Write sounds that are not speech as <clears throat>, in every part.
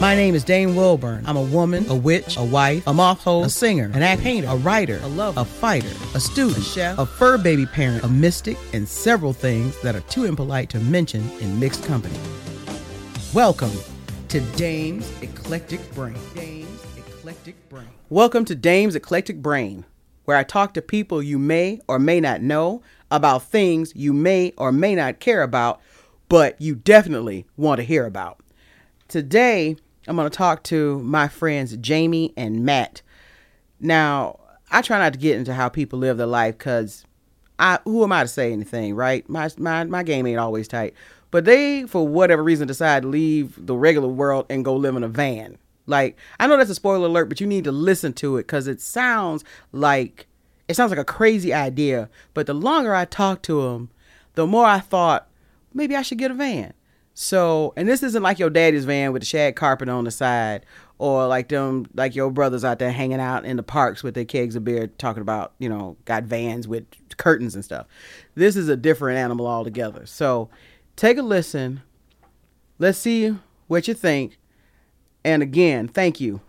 My name is Dame Wilburn. I'm a woman, a witch, a wife, a moth hole, a singer, an act painter, a writer, a lover, a fighter, a student, a chef, a fur baby parent, a mystic, and several things that are too impolite to mention in mixed company. Welcome to Dame's Eclectic Brain. Dame's Eclectic Brain. Welcome to Dame's Eclectic Brain, where I talk to people you may or may not know about things you may or may not care about, but you definitely want to hear about. Today, I'm going to talk to my friends Jamie and Matt. Now, I try not to get into how people live their life because I who am I to say anything, right? My my my game ain't always tight. But they, for whatever reason, decide to leave the regular world and go live in a van. Like I know that's a spoiler alert, but you need to listen to it because it sounds like it sounds like a crazy idea. But the longer I talked to them, the more I thought maybe I should get a van. So, and this isn't like your daddy's van with the shag carpet on the side, or like them, like your brothers out there hanging out in the parks with their kegs of beer, talking about, you know, got vans with curtains and stuff. This is a different animal altogether. So, take a listen. Let's see what you think. And again, thank you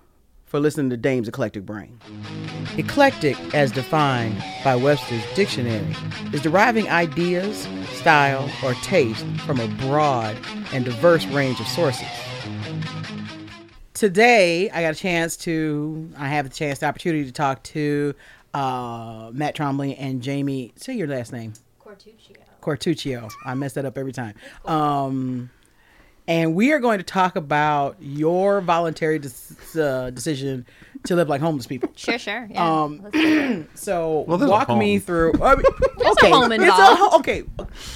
for listening to Dame's Eclectic Brain. Eclectic, as defined by Webster's Dictionary, is deriving ideas, style, or taste from a broad and diverse range of sources. Today, I got a chance to, I have the chance, the opportunity to talk to uh, Matt Trombley and Jamie. Say your last name. Cortuccio. Cortuccio. I mess that up every time. Um, and we are going to talk about your voluntary des- uh, decision to live like homeless people. Sure, sure. Yeah. Um, Let's do it. <clears throat> So Well, walk me through. I mean, <laughs> There's a okay, home it's a involved. ho- okay.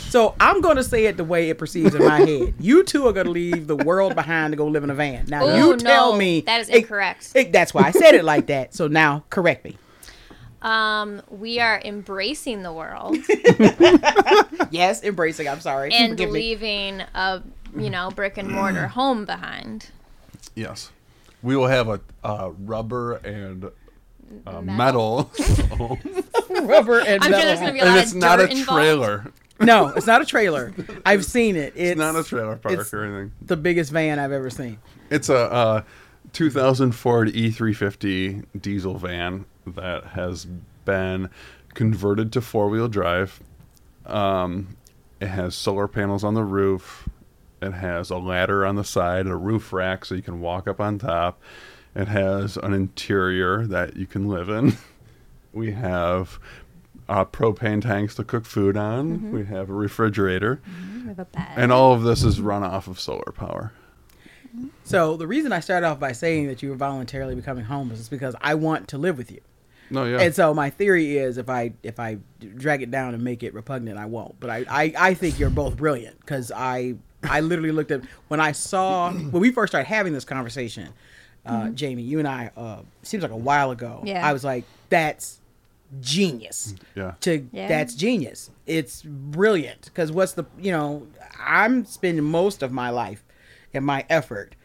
So I'm going to say it the way it perceives in my head. <laughs> You two are going to leave the world behind to go live in a van. Now Ooh, you tell no, me that is incorrect. it- that's why I said it like that. So now correct me. Um, we are embracing the world <laughs> Yes, embracing. I'm sorry. and Forgive me. leaving a you know brick and mortar home behind. Yes. We will have a uh, rubber and uh, metal, Metal. <laughs> rubber and I'm sure metal. there's gonna be a lot and of it's not a involved. trailer. No, it's not a trailer. I've seen it. It's, It's not a trailer park it's- or anything. the biggest van I've ever seen. It's a uh, 2000 Ford E350 diesel van that has been converted to four wheel drive. Um, it has solar panels on the roof. It has a ladder on the side, a roof rack so you can walk up on top. It has an interior that you can live in. <laughs> We have uh, propane tanks to cook food on. Mm-hmm. We have a refrigerator. Mm-hmm. We have a bed. And all of this is run off of solar power. Mm-hmm. So the reason I started off by saying that you were voluntarily becoming homeless is because I want to live with you. No, yeah. And so my theory is if I if I drag it down and make it repugnant, I won't. But I I, I think you're both brilliant because I I literally looked at when I saw when we first started having this conversation, uh, Jamie, you and I uh, seems like a while ago. Yeah. I was like, that's genius. yeah. To Yeah. that's genius. It's brilliant because what's the you know I'm spending most of my life and my effort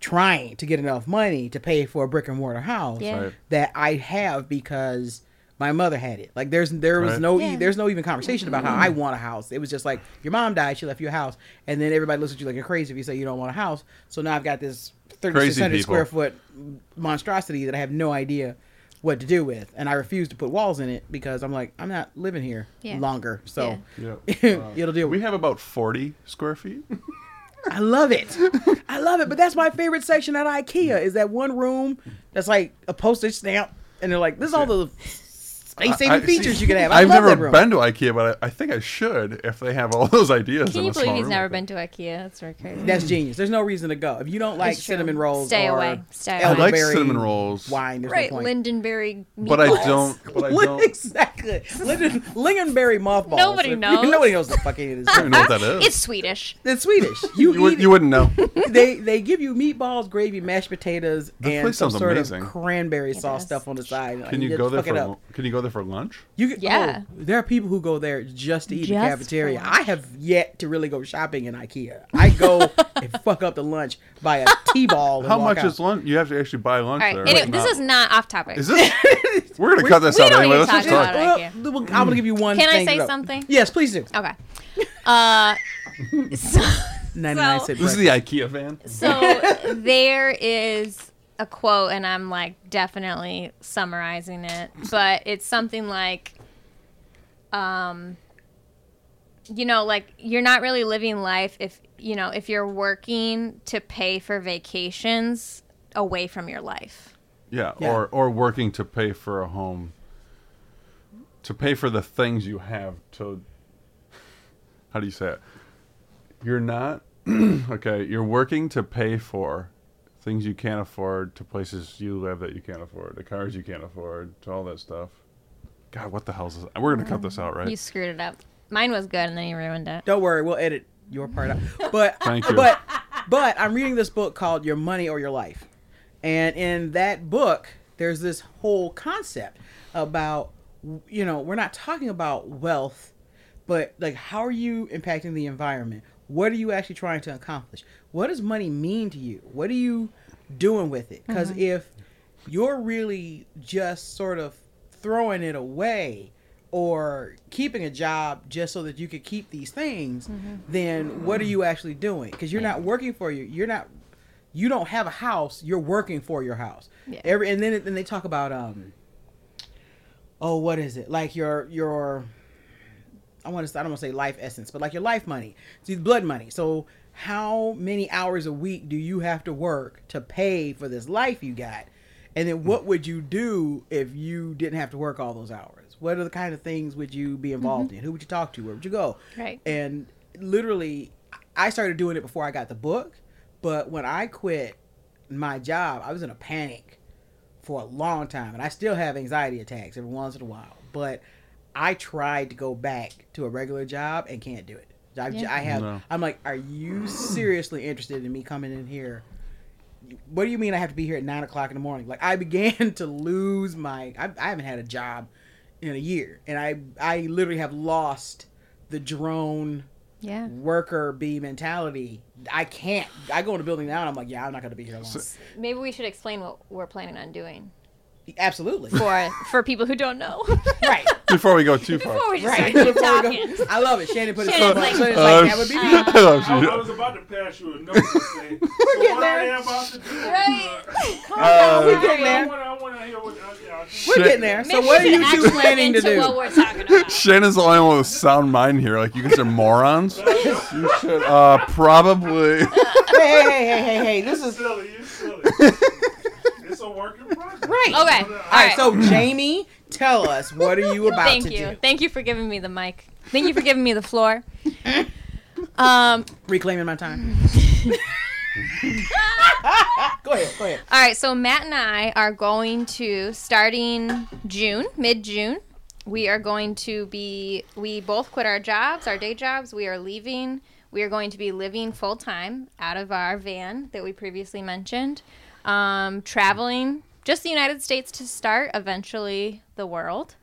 trying to get enough money to pay for a brick and mortar house Yeah. Right. that I have because my mother had it. Like there's there was Right. no e- there's no even conversation about how I mm-hmm. want a house. It was just like your mom died, she left you a house, and then everybody looks at you like you're crazy if you say you don't want a house. So now I've got this 3600 square foot monstrosity that I have no idea what to do with, and I refuse to put walls in it because I'm like I'm not living here Yeah. longer. So Yeah. <laughs> <laughs> it'll do. We have about 40 square feet. <laughs> I love it. I love it. But that's my favorite section at IKEA is that one room that's like a postage stamp, and they're like, "This is all the space saving I- features see, you can have." I I've love never that room. been to IKEA, but I, I think I should if they have all <laughs> those ideas. Can in you a believe small he's never been to IKEA? That's very crazy. That's genius. There's no reason to go if you don't like cinnamon rolls. Stay or away. Stay that. I like cinnamon rolls, Wine. There's right, no point. Lindenberry. but I don't. But I <laughs> don't. exactly. Linden, Lingonberry mothballs. Nobody If- knows. <laughs> Nobody knows the fuck any of this. I don't know what that is. It's Swedish. It's Swedish. You, you, would, you wouldn't know. they they give you meatballs, gravy, mashed potatoes, This and some sort amazing. of cranberry sauce stuff on the side. Can you go there for? up. Can you go there for lunch? You can, Yeah. oh, there are people who go there just to eat in the cafeteria. I have yet to really go shopping in IKEA. I go <laughs> and fuck up the lunch, buy a T-ball. How much out. is lunch? You have to actually buy lunch All right. there. Anyway, like this not- is not off topic. Is this? <laughs> We're gonna cut this we out don't anyway. Let's just talk talk. about it. Well, I'm gonna give you one. Can I say something? Yes, please do. Okay. <laughs> Uh, so, 99 So- This is the IKEA fan. So there is a quote, and I'm like definitely summarizing it, but it's something like, um, you know, like you're not really living life if you know if you're working to pay for vacations away from your life. Yeah, Yeah. or or working to pay for a home. To pay for the things you have to. How do you say it? You're not <clears throat> okay. You're working to pay for things you can't afford, to places you live that you can't afford, to cars you can't afford, to all that stuff. God, what the hell is this? We're gonna cut this out, right? You screwed it up. Mine was good, and then you ruined it. Don't worry, we'll edit your part out. <laughs> But Thank you. but but I'm reading this book called Your Money or Your Life. And in that book, there's this whole concept about you know, we're not talking about wealth, but like how are you impacting the environment? What are you actually trying to accomplish? What does money mean to you? What are you doing with it? Cuz if you're really just sort of throwing it away or keeping a job just so that you could keep these things, then what are you actually doing? Because you're not working for you. You're not. You don't have a house. You're working for your house. Yeah. Every and then then they talk about um. Oh, what is it? Like your your. I want to. I don't want to say life essence, but like your life money. See, blood money. So how many hours a week do you have to work to pay for this life you got? And then what would you do if you didn't have to work all those hours? What are the kind of things would you be mm-hmm. involved in? Who would you talk to? Where would you go? Right. And literally, I started doing it before I got the book. But when I quit my job, I was in a panic for a long time, and I still have anxiety attacks every once in a while. But I tried to go back to a regular job and can't do it. I, Yeah. I have. No. I'm like, are you seriously interested in me coming in here? What do you mean I have to be here at nine o'clock in the morning? Like I began <laughs> to lose my. I, I haven't had a job in a year, and I I literally have lost the drone Yeah. worker bee mentality. I can't. I go in the building now, and I'm like, yeah, I'm not going to be here long. Maybe we should explain what we're planning on doing Absolutely. for for people who don't know. <laughs> right. Before we go too far. Before we just Right. start keep Before we talking. go- I love it. Shannon put it so Shannon's much. like, So it's Uh, that would be me. <laughs> I love I. I was about to pass you a note to say. so what I am about to do. Right. Uh, We're getting there. want, I want to hear what. Uh, yeah, We're getting there. So what are you two planning to do? What we're talking about. <laughs> Shannon's the only one with a sound mind here. Like you guys are morons. you should uh, probably. Hey, hey, hey, hey, hey, hey. This is silly. You're silly. It's a work in progress. <laughs> right. Okay. All right. So <clears throat> Jamie, tell us what are you about Thank to you. do? Thank you for giving me the mic. Thank you for giving me the floor. <laughs> Um, Reclaiming my time. <laughs> go ahead. Go ahead. all right, so Matt and I are going to starting June, mid June. We are going to be. We both quit our jobs, our day jobs. We are leaving. We are going to be living full time out of our van that we previously mentioned. Um, traveling just the United States to start. Eventually, the world.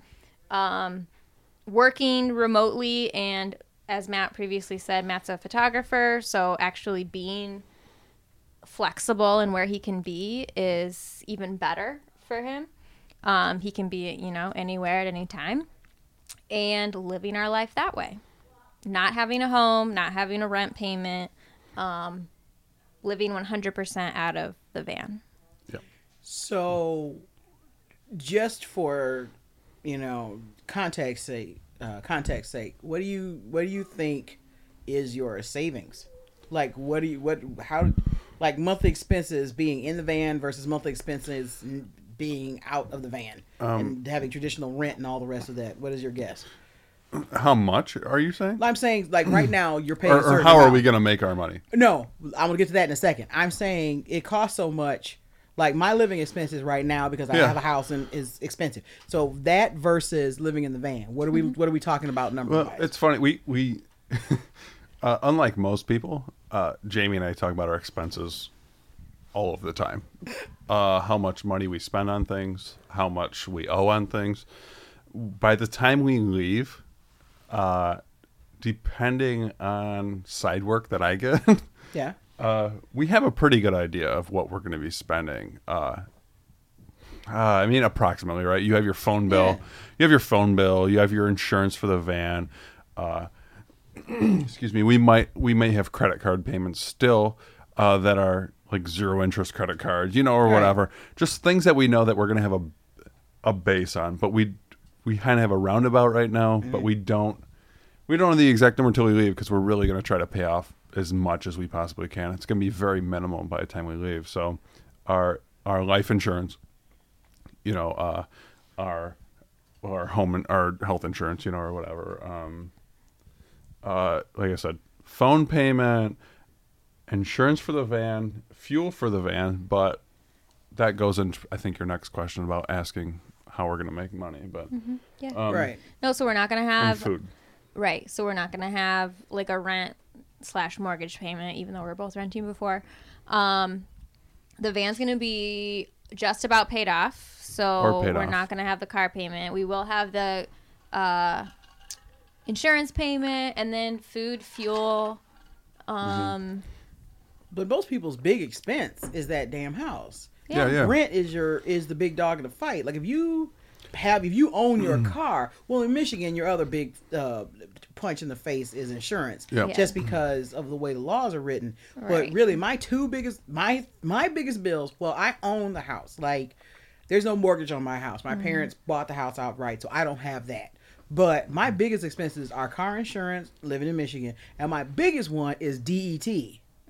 Um, working remotely and as Matt previously said, Matt's a photographer, so actually being flexible in where he can be is even better for him. Um, he can be, you know, anywhere at any time and living our life that way. Not having a home, not having a rent payment, um, living 100% out of the van. Yeah. So, just for you know context sake, uh, context sake, what do you what do you think is your savings? Like, what do you what how like monthly expenses being in the van versus monthly expenses being out of the van Um, and having traditional rent and all the rest of that? What is your guess? How much are you saying? I'm saying like right now you're paying. Or, or certain how are we going to make our money? No, I'm gonna get to that in a second. I'm saying it costs so much. Like my living expenses right now because I Yeah. have a house and is expensive. So that versus living in the van. What are we What are we talking about number Well, wise? it's funny. We we <laughs> uh, unlike most people, uh, Jamie and I talk about our expenses all of the time. <laughs> Uh, how much money we spend on things, how much we owe on things. By the time we leave, uh, depending on side work that I get, <laughs> yeah. uh, we have a pretty good idea of what we're going to be spending. Uh, uh, I mean, approximately, right? You have your phone bill. Yeah. You have your phone bill. You have your insurance for the van. Uh, <clears throat> excuse me, we might we may have credit card payments still uh, that are like zero interest credit cards, you know, or Right. whatever. Just things that we know that we're going to have a a base on, but we we kind of have a roundabout right now, but we don't we don't know the exact number until we leave because we're really going to try to pay off as much as we possibly can. It's going to be very minimal by the time we leave. So our our life insurance, you know, uh, our our home and our health insurance, you know, or whatever. Um, uh, like I said, phone payment, insurance for the van, fuel for the van, but that goes into I think your next question about asking how we're going to make money, but Yeah. um, right. no, so we're not gonna and have food. Right. So we're not gonna have like a rent slash mortgage payment, even though we're both renting before. Um, the van's gonna be just about paid off, so paid we're off. not gonna have the car payment. We will have the uh, insurance payment, and then food, fuel. Um, But most people's big expense is that damn house. Yeah, yeah. Rent is your is the big dog in the fight. Like if you have if you own your Mm. car, well in Michigan your other big uh, punch in the face is insurance. Yeah. Yeah. Just because of the way the laws are written. Right. But really my two biggest my my biggest bills, well I own the house. Like there's no mortgage on my house. My parents bought the house outright, so I don't have that. But my biggest expenses are car insurance, living in Michigan, and my biggest one is DET.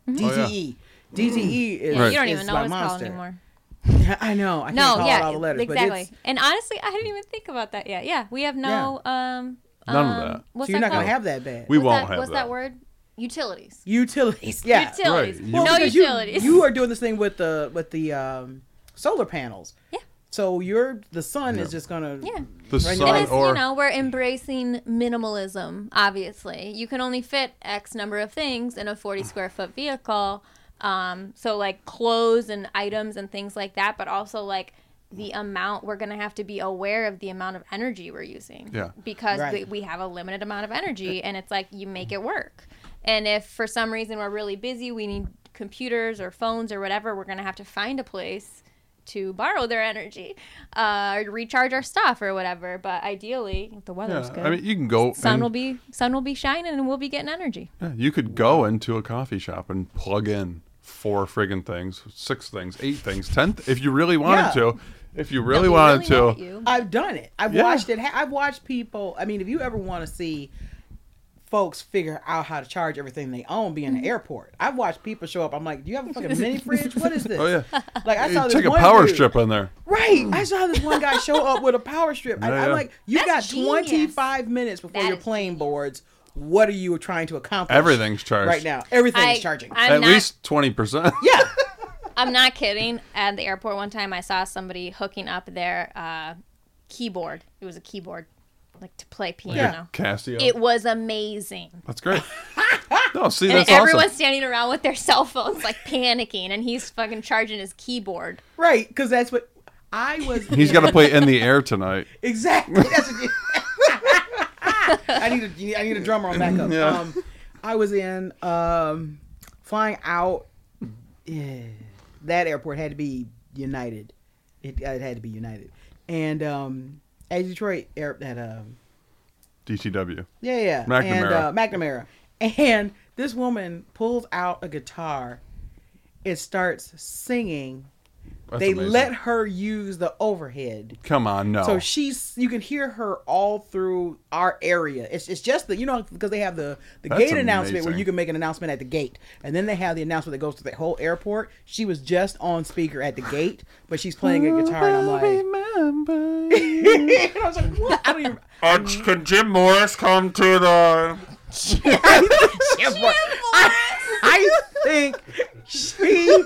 DTE. DTE is, yeah, you don't is even know my what it's called monster. Anymore. <laughs> I know. I can't No, call yeah, out all the letters, exactly. but it's, and honestly, I didn't even think about that yet. Yeah, we have no um. None of um, that. What's so you're that not gonna have that bad. We what's won't that, have What's that. that word? Utilities. utilities. <laughs> Yeah. Utilities. Right. No You- you- utilities. You, are doing this thing with the with the um, solar panels. Yeah. So you're the sun is just gonna. yeah. The Right. sun And it's, or you know, we're embracing minimalism, obviously. You can only fit X number of things in a 40 square foot vehicle. Um, so, like clothes and items and things like that, but also like the amount we're going to have to be aware of the amount of energy we're using. Yeah. Because Right. we, we have a limited amount of energy, and it's like you make it work. And if for some reason we're really busy, we need computers or phones or whatever, we're going to have to find a place to borrow their energy uh, or recharge our stuff or whatever. But ideally, if the weather's yeah, good, I mean, you can go. sun and- will be sun will be shining and we'll be getting energy. Yeah, you could go into a coffee shop and plug in four friggin' things, six things, eight things, ten. Th- if you really wanted Yeah. to, if you really Don't wanted really to, you. I've done it. I've Yeah. watched it. ha- I've watched people. I mean, if you ever want to see folks figure out how to charge everything they own, be in Mm-hmm. the airport. I've watched people show up. I'm like, do you have a fucking <laughs> mini fridge? What is this? oh yeah, Like I You saw this take a power dude- strip in there. Right. I saw this one guy show up with a power strip. I, Yeah, I'm yeah. like, you That's got genius. 25 minutes before That your is plane genius. boards. What are you trying to accomplish? Everything's charged right now. Everything I, is charging. I'm At not, least twenty percent. <laughs> yeah. <laughs> I'm not kidding. At the airport one time, I saw somebody hooking up their uh, keyboard. It was a keyboard, like to play piano. Yeah. Casio. It was amazing. that's great. <laughs> no, see, And that's everyone's awesome. standing around with their cell phones, like panicking, and he's fucking charging his keyboard. Right. Because that's what I was. <laughs> He's got to play in the air tonight. <laughs> Exactly. That's what you- I need a I need a drummer on backup. Yeah. Um, I was in um, flying out. Yeah, that airport had to be United. It, it had to be United, and um, at Detroit air that um, DTW. yeah yeah and McNamara. uh, McNamara, and this woman pulls out a guitar, and starts singing. That's they amazing. let her use the overhead. Come on, no. So she's you can hear her all through our area. It's, it's just the you know because they have the the That's gate announcement where you can make an announcement at the gate, and then they have the announcement that goes to the whole airport. She was just on speaker at the gate, but she's playing a guitar, and I'm like, Remember. and <laughs> I was like, what? I don't even. <laughs> Uh, can Jim Morris come to the? <laughs> Jim I, I think she.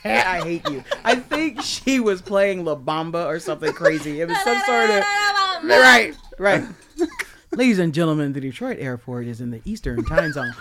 <laughs> I hate you. I think she was playing La Bamba or something crazy. It was some <laughs> sort of right, right. <laughs> Ladies and gentlemen, the Detroit airport is in the Eastern time zone.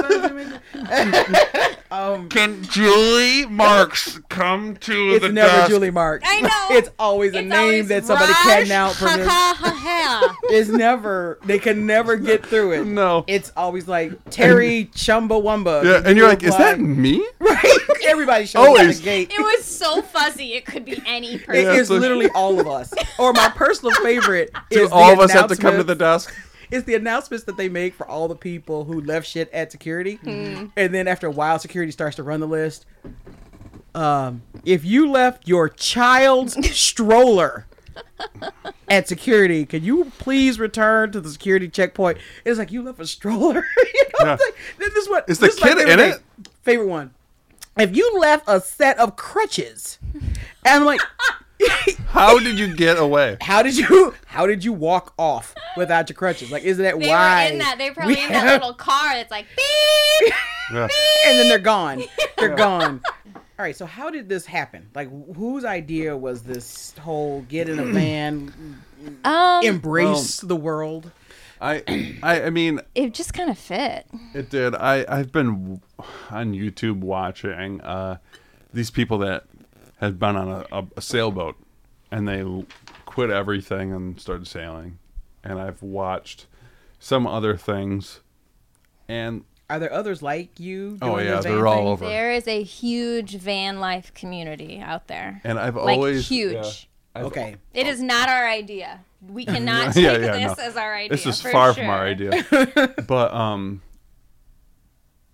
<laughs> um, Can Julie Marks come to it's the It's never desk? Julie Marks. I know. <laughs> It's always a It's name always that somebody Raj can now pronounce. ha, ha, ha. <laughs> It's never. They can never get through it. No. It's always like Terry Chumbawamba. Yeah, and you're like, is that me? right? Everybody shows up at the gate. It was so fuzzy. It could be any It person. Yeah, is so- literally all of us. Or my personal favorite is all of us have to come to the desk? It's the announcements that they make for all the people who left shit at security, and then after a while, security starts to run the list. Um, if you left your child's <laughs> stroller at security, can you please return to the security checkpoint? It's like you left a stroller. <laughs> you know, Yeah. like, this is what Is the kid favorite in thing. it? Favorite one. If you left a set of crutches, and I'm like. How did you get away? How did you how did you walk off without your crutches? Like isn't that They why were in that. They were probably we in that little car that's like beep. <laughs> Yeah. and then they're gone. <laughs> They're gone. All right, so how did this happen? Like whose idea was this whole get in a <clears throat> van, Um, embrace the world? I, I, I mean, it just kind of fit. It did. I I've been on YouTube watching uh, these people that had been on a, a, a sailboat and they quit everything and started sailing, and I've watched some other things, and Are there others like you? Oh, yeah, this they're all thing? over. There is a huge van life community out there. and I've like always huge. yeah, I've- Okay. It is not our idea. We <laughs> cannot take Yeah, yeah, this no. as our idea. This is far sure. from our idea. <laughs> but um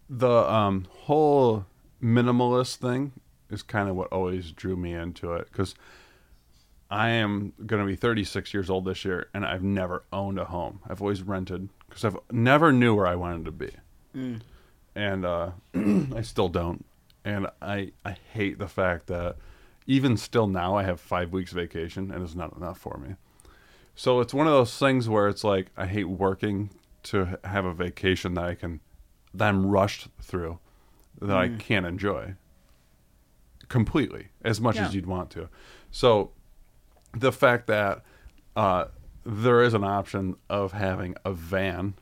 the um whole minimalist thing is kind of what always drew me into it cuz I am going to be 36 years old this year and I've never owned a home. I've always rented cuz I've never knew where I wanted to be. And uh <clears throat> I still don't. And I I hate the fact that even still now I have 5 weeks vacation and it's not enough for me. So it's one of those things where it's like I hate working to have a vacation that I can that I'm rushed through that I can't enjoy completely as much Yeah. as you'd want to. So the fact that uh, there is an option of having a van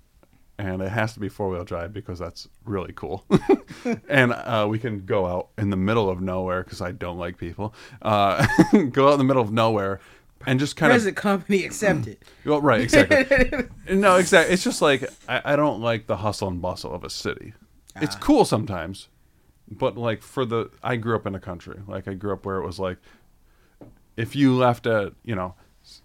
and it has to be four wheel drive because that's really cool. <laughs> and uh, we can go out in the middle of nowhere because I don't like people. Uh, <laughs> go out in the middle of nowhere and just kind of Present company accepted. <clears throat> well, right, exactly. <laughs> no, exactly. It's just like I, I don't like the hustle and bustle of a city. It's cool sometimes, but like for the I grew up in a country. Like I grew up where it was like if you left at you know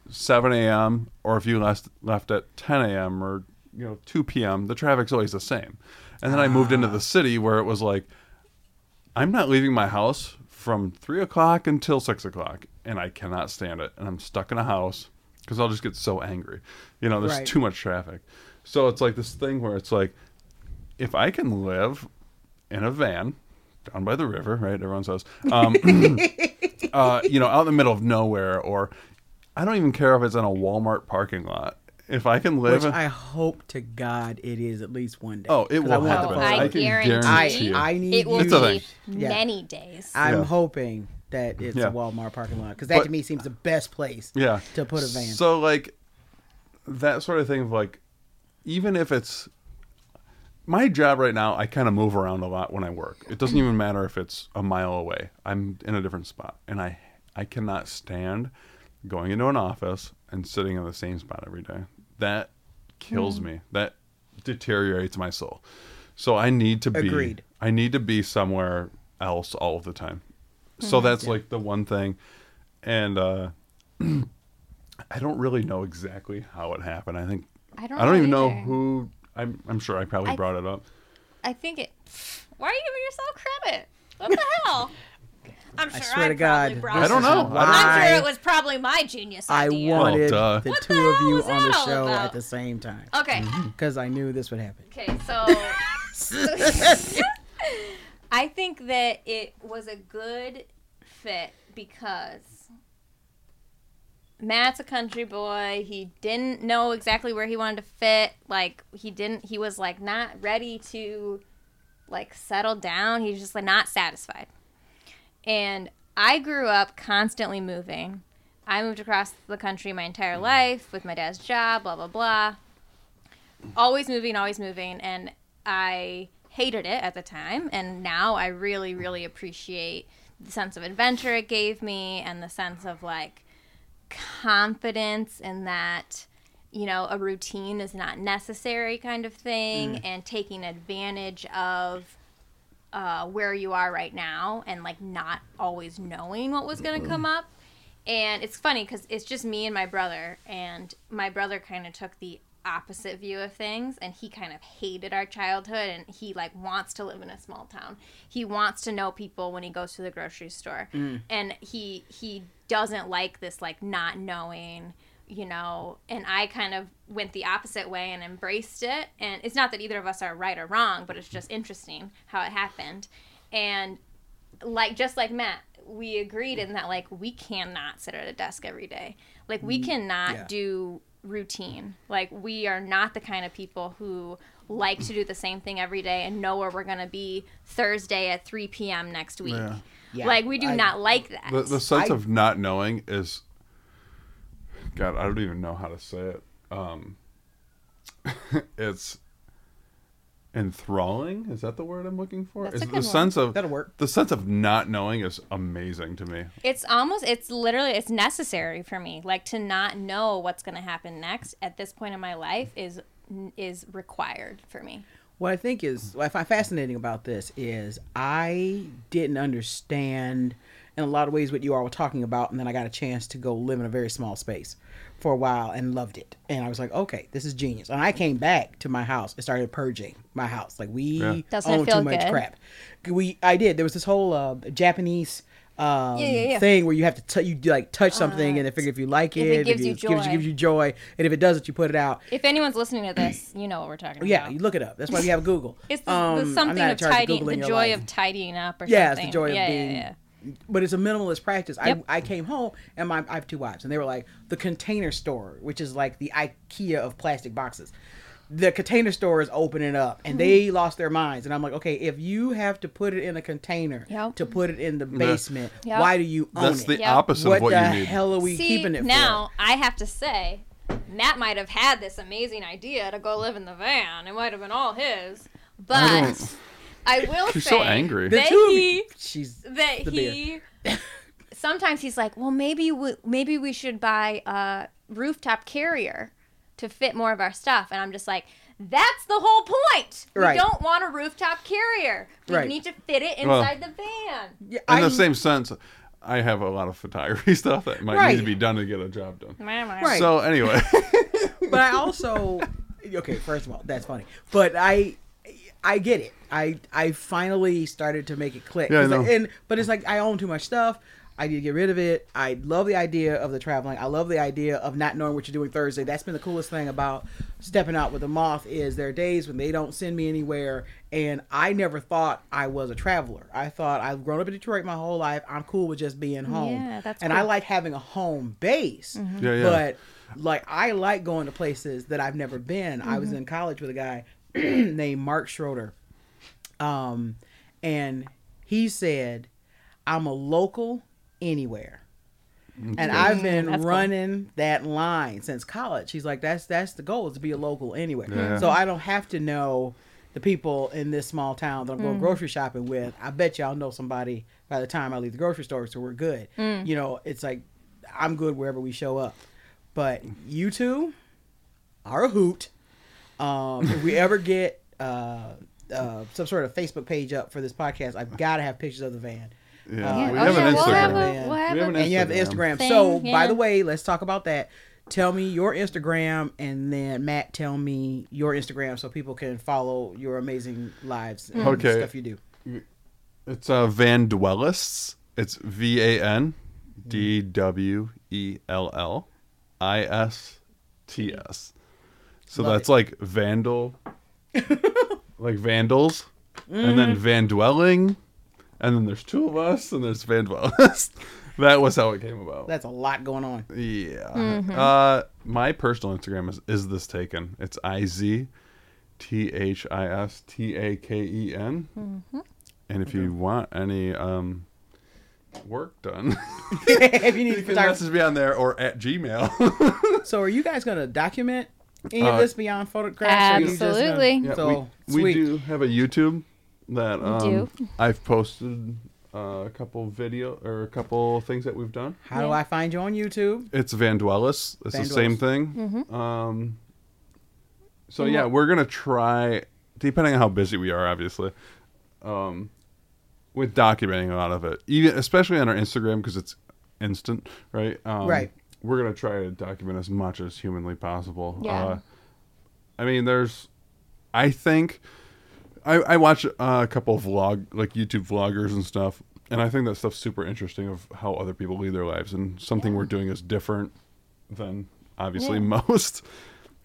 seven a.m. or if you left left at ten a.m. or you know two p.m. the traffic's always the same. And then I moved into the ah. city where it was like I'm not leaving my house from three o'clock until six o'clock, and I cannot stand it. And I'm stuck in a house because I'll just get so angry. You know, there's Right. too much traffic. So it's like this thing where it's like, if I can live in a van down by the river, right? Everyone says, um, <clears throat> uh, you know, out in the middle of nowhere, or I don't even care if it's in a Walmart parking lot. If I can live, Which in- I hope to God it is at least one day. oh, it will want the happen. Photo. I can guarantee. I, you. I need It will It's a be. Yeah. many days. I'm Yeah. hoping that it's Yeah. a Walmart parking lot because that But- to me seems the best place yeah to put a van. so like that sort of thing of like even if it's my job right now i kind of move around a lot when i work. It doesn't even matter if it's a mile away. I'm in a different spot and i i cannot stand going into an office and sitting in the same spot every day. That kills me. That deteriorates my soul. So i need to be Agreed. i need to be somewhere else all of the time. So that's like the one thing. And uh <clears throat> I don't really know exactly how it happened. I think I don't. I don't even know who. I'm, I'm sure I probably I- brought it up. I think it. Why are you giving yourself credit? What the hell? <laughs> I'm sure swear I to God, probably brought this I don't it is know. up. Why I'm sure it was probably my genius I idea. wanted duh. the What two the of you on the show about? at the same time Okay. Mm-hmm. because I knew this would happen. Okay, so <laughs> <laughs> I think that it was a good fit because Matt's a country boy. He didn't know exactly where he wanted to fit. Like he didn't he was like not ready to like settle down. He's just like not satisfied. And I grew up constantly moving. I moved across the country my entire mm-hmm. life with my dad's job, blah blah blah always moving, always moving, and I hated it at the time. And now I really, really appreciate the sense of adventure it gave me and the sense of like confidence in that, you know, a routine is not necessary kind of thing, and taking advantage of uh, where you are right now and like not always knowing what was going to come up. And it's funny because it's just me and my brother, and my brother kind of took the opposite view of things and he kind of hated our childhood and he like wants to live in a small town. He wants to know people when he goes to the grocery store. And he he doesn't like this like not knowing you know and i kind of went the opposite way and embraced it and it's not that either of us are right or wrong but it's just interesting how it happened and like just like Matt, we agreed in that like we cannot sit at a desk every day. Like we mm, cannot yeah. do routine. Like we are not the kind of people who like to do the same thing every day and know where we're gonna be Thursday at 3 p.m. next week. Yeah. Yeah, like we do I- not like that. The, the sense I- of not knowing is, God, I don't even know how to say it. Um, <laughs> it's enthralling. Is that the word I'm looking for? That's is a the good one. sense of That'll work. The sense of not knowing is amazing to me. it's almost it's literally it's necessary for me. Like to not know what's gonna happen next at this point in my life is is required for me. What I think is what I find fascinating about this is I didn't understand in a lot of ways what you all were talking about, and then I got a chance to go live in a very small space for a while and loved it. And I was like, okay, this is genius. And I came back to my house and started purging my house. Like we Yeah. Own too much good? crap. We I did. There was this whole uh, Japanese. Um, Yeah, yeah, yeah. thing where you have to t- you like touch something and then figure if you like it, If it gives you gives, gives you joy, and if it doesn't, you put it out. If anyone's listening to this, you know what we're talking Yeah, about. Yeah, you look it up. That's why we have Google. <laughs> It's the, Um, the something of tidying, the joy life. of tidying up or Yeah, it's the joy of being. But it's a minimalist practice. Yep. I, I came home and my I have two wives, and they were like the container store, which is like the IKEA of plastic boxes. The container store is opening up, and Mm-hmm. they lost their minds. And I'm like, okay, if you have to put it in a container Yep. to put it in the basement, Yep. why do you own That's it? the Yep. opposite what of what the you need. hell are we See, keeping it now I have to say, Matt might have had this amazing idea to go live in the van. It might have been all his, but don't- I, will <laughs> She's say so angry. for? The that he She's that the he <laughs> sometimes he's like, well, maybe we, maybe we should buy a rooftop carrier to fit more of our stuff, and I'm just like. That's the whole point. We Right. don't want a rooftop carrier. We Right. need to fit it Well- inside the van. Yeah, In the same sense, I have a lot of photography <laughs> stuff that might need to be done to get a job done. Right. So anyway, <laughs> but I <laughs> also okay. First of all, that's funny. But I, I get it. I I finally started to make it click. Yeah, I 'Cause know. and but it's like I own too much stuff. I need to get rid of it. I love the idea of the traveling. I love the idea of not knowing what you're doing Thursday. That's been the coolest thing about stepping out with the moth is there are days when they don't send me anywhere and I never thought I was a traveler. I thought I've grown up in Detroit my whole life. I'm cool with just being home. Yeah, that's and cool. I like having a home base. Yeah, yeah. But like I like going to places that I've never been. I was in college with a guy <clears throat> named Mark Schroeder. Um and he said, I'm a local anywhere. And I've been That's cool. running that line since college. He's like, that's that's the goal is to be a local anywhere. Yeah. So I don't have to know the people in this small town that I'm going grocery shopping with. I bet y'all know somebody by the time I leave the grocery store, so we're good. You know, it's like I'm good wherever we show up. But you two are a hoot. Um, if we ever get uh, uh, some sort of Facebook page up for this podcast, I've <laughs> got to have pictures of the van. Yeah, we oh, have yeah, an we'll Instagram. have a- we'll we have an and you have Instagram. Thing, so, by the way, let's talk about that. Tell me your Instagram, and then Matt, tell me your Instagram, so people can follow your amazing lives and Okay. stuff you do. It's uh, Van Dwellists. It's V A N D W E L L I S T S. So Love that's it. like vandal, like vandals, and then Mm-hmm. van dwelling, and then there's two of us, and there's van dwellist. <laughs> that was how it came about. That's a lot going on. Yeah. Mm-hmm. Uh, my personal Instagram is is this taken? It's I Z T H I S T A K E N. Mm-hmm. And if you want any um work done, <laughs> <laughs> if you need you to can photography. message me on there or at Gmail. So, are you guys going to document any Uh, of this beyond photographs? or you just gonna- Absolutely. Yeah, so we, we do have a YouTube that um, do. I've posted uh, a couple video or a couple things that we've done. How do I find you on YouTube? It's Van Dwellists. It's Van the same thing. Mm-hmm. Um, so yeah, we're gonna try, depending on how busy we are, obviously, um, with documenting a lot of it, even especially on our Instagram because it's instant, right? Um, Right. We're gonna try to document as much as humanly possible. Yeah. Uh, I mean, there's, I think, I, I watch uh, a couple of vlog, like YouTube vloggers and stuff, and I think that stuff's super interesting of how other people lead their lives, and something we're doing is different than obviously Yeah. most.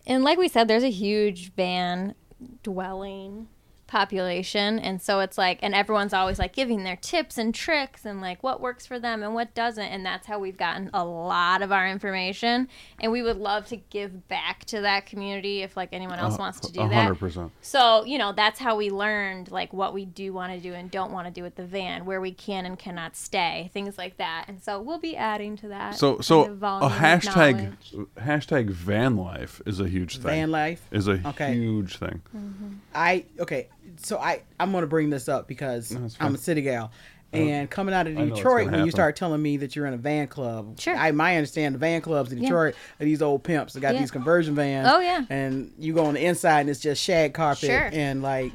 And like we said, there's a huge van dwelling population. And so it's like, and everyone's always like giving their tips and tricks and like what works for them and what doesn't. And that's how we've gotten a lot of our information. And we would love to give back to that community if like anyone else wants to do A that. hundred percent. So, you know, that's how we learned like what we do want to do and don't want to do with the van, where we can and cannot stay, things like that. And so we'll be adding to that. So, so a hashtag hashtag van life is a huge thing. Van life. is a Okay. huge thing. Mm-hmm. I okay, so I I'm gonna bring this up because it's I'm a city gal, and coming out of I know it's Detroit, when you start telling me that you're in a van club, Sure. I my understand the van clubs in Yeah. Detroit are these old pimps that got Yeah. these conversion vans. Oh, yeah. and you go on the inside and it's just shag carpet Sure. and like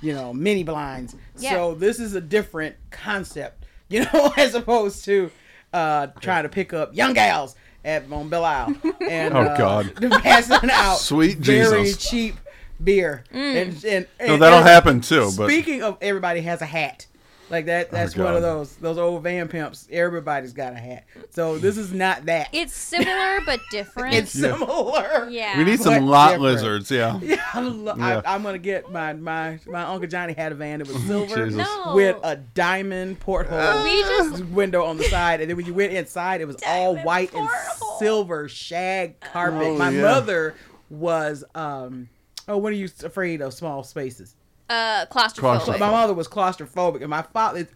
you know mini blinds. Yeah. So this is a different concept, <laughs> you know, <laughs> as opposed to uh trying to pick up young gals at on Belle Isle <laughs> and Oh, uh, God. passing out Sweet very Jesus. cheap beer Mm. and, and, No, that'll and happen too. But Speaking of everybody has a hat. Like that that's one God. of those those old van pimps. Everybody's got a hat. So this is not that. It's similar but <laughs> different. It's similar. yeah. we need some lot different. lizards. Yeah. <laughs> Yeah, I lo- Yeah. I, am gonna get my my my uncle Johnny had a van that was <laughs> silver No. with a diamond porthole we just window on the side, and then when you went inside, it was all white porthole. and silver shag carpet. Oh, my yeah. mother was um oh, what are you afraid of small spaces? uh claustrophobic. Claustrophobic. my mother was claustrophobic, and my father,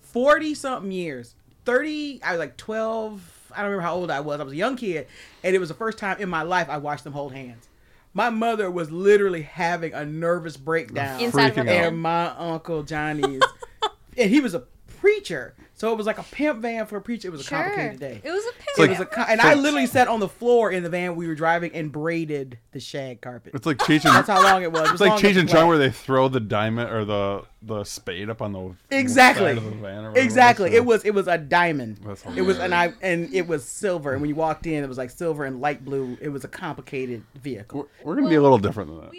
forty something years, thirty. I was like twelve. I don't remember how old I was. I was a young kid, and it was the first time in my life I watched them hold hands. My mother was literally having a nervous breakdown, Inside her Freaking out. van. and my uncle Johnny's, <laughs> and he was a preacher, so it was like a pimp van for a preacher. It was a Sure. complicated day. It was a pimp. It was a, co- and I literally sat on the floor in the van we were driving and braided the shag carpet. It's like Cheech and That's how long it was. It was <laughs> It's like long Cheech and Chong where they throw the diamond or the the spade up on the Exactly. side of the van or whatever Exactly. is. It was it was a diamond. That's It was and I and it was silver. And when you walked in, it was like silver and light blue. It was a complicated vehicle. We're, we're gonna be a little different than that.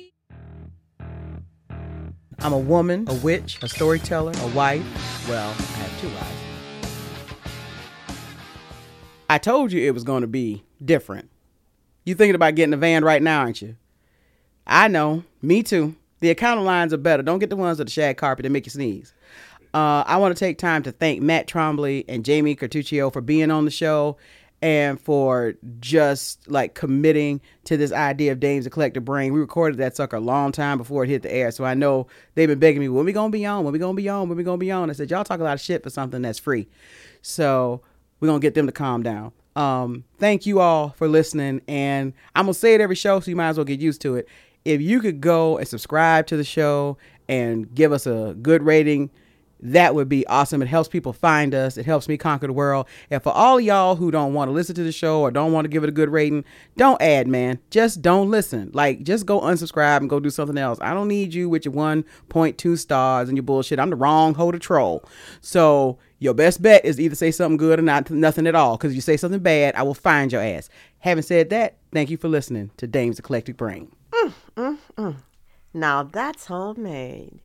I'm a woman, a witch, a storyteller, a wife. Well, I have two wives. I told you it was going to be different. You thinking about getting a van right now, aren't you? I know. Me too. The accounting lines are better. Don't get the ones with the shag carpet that make you sneeze. Uh, I want to take time to thank Matt Trombley and Jamie Cartuccio for being on the show and for just like committing to this idea of Dame's Eclectic Brain. We recorded that sucker a long time before it hit the air, so I know they've been begging me, when we gonna be on? When we gonna be on? When we gonna be on? I said, y'all talk a lot of shit for something that's free, so we're gonna get them to calm down. Um, thank you all for listening, and I'm gonna say it every show, so you might as well get used to it. If you could go and subscribe to the show and give us a good rating that would be awesome. It helps people find us. It helps me conquer the world. And for all y'all who don't want to listen to the show or don't want to give it a good rating, don't add, man. Just don't listen. Like, just go unsubscribe and go do something else. I don't need you with your 1.2 stars and your bullshit. I'm the wrong to troll. So your best bet is either say something good or not nothing at all. Because if you say something bad, I will find your ass. Having said that, thank you for listening to Dame's Eclectic Brain. Mm, mm, mm. Now that's homemade.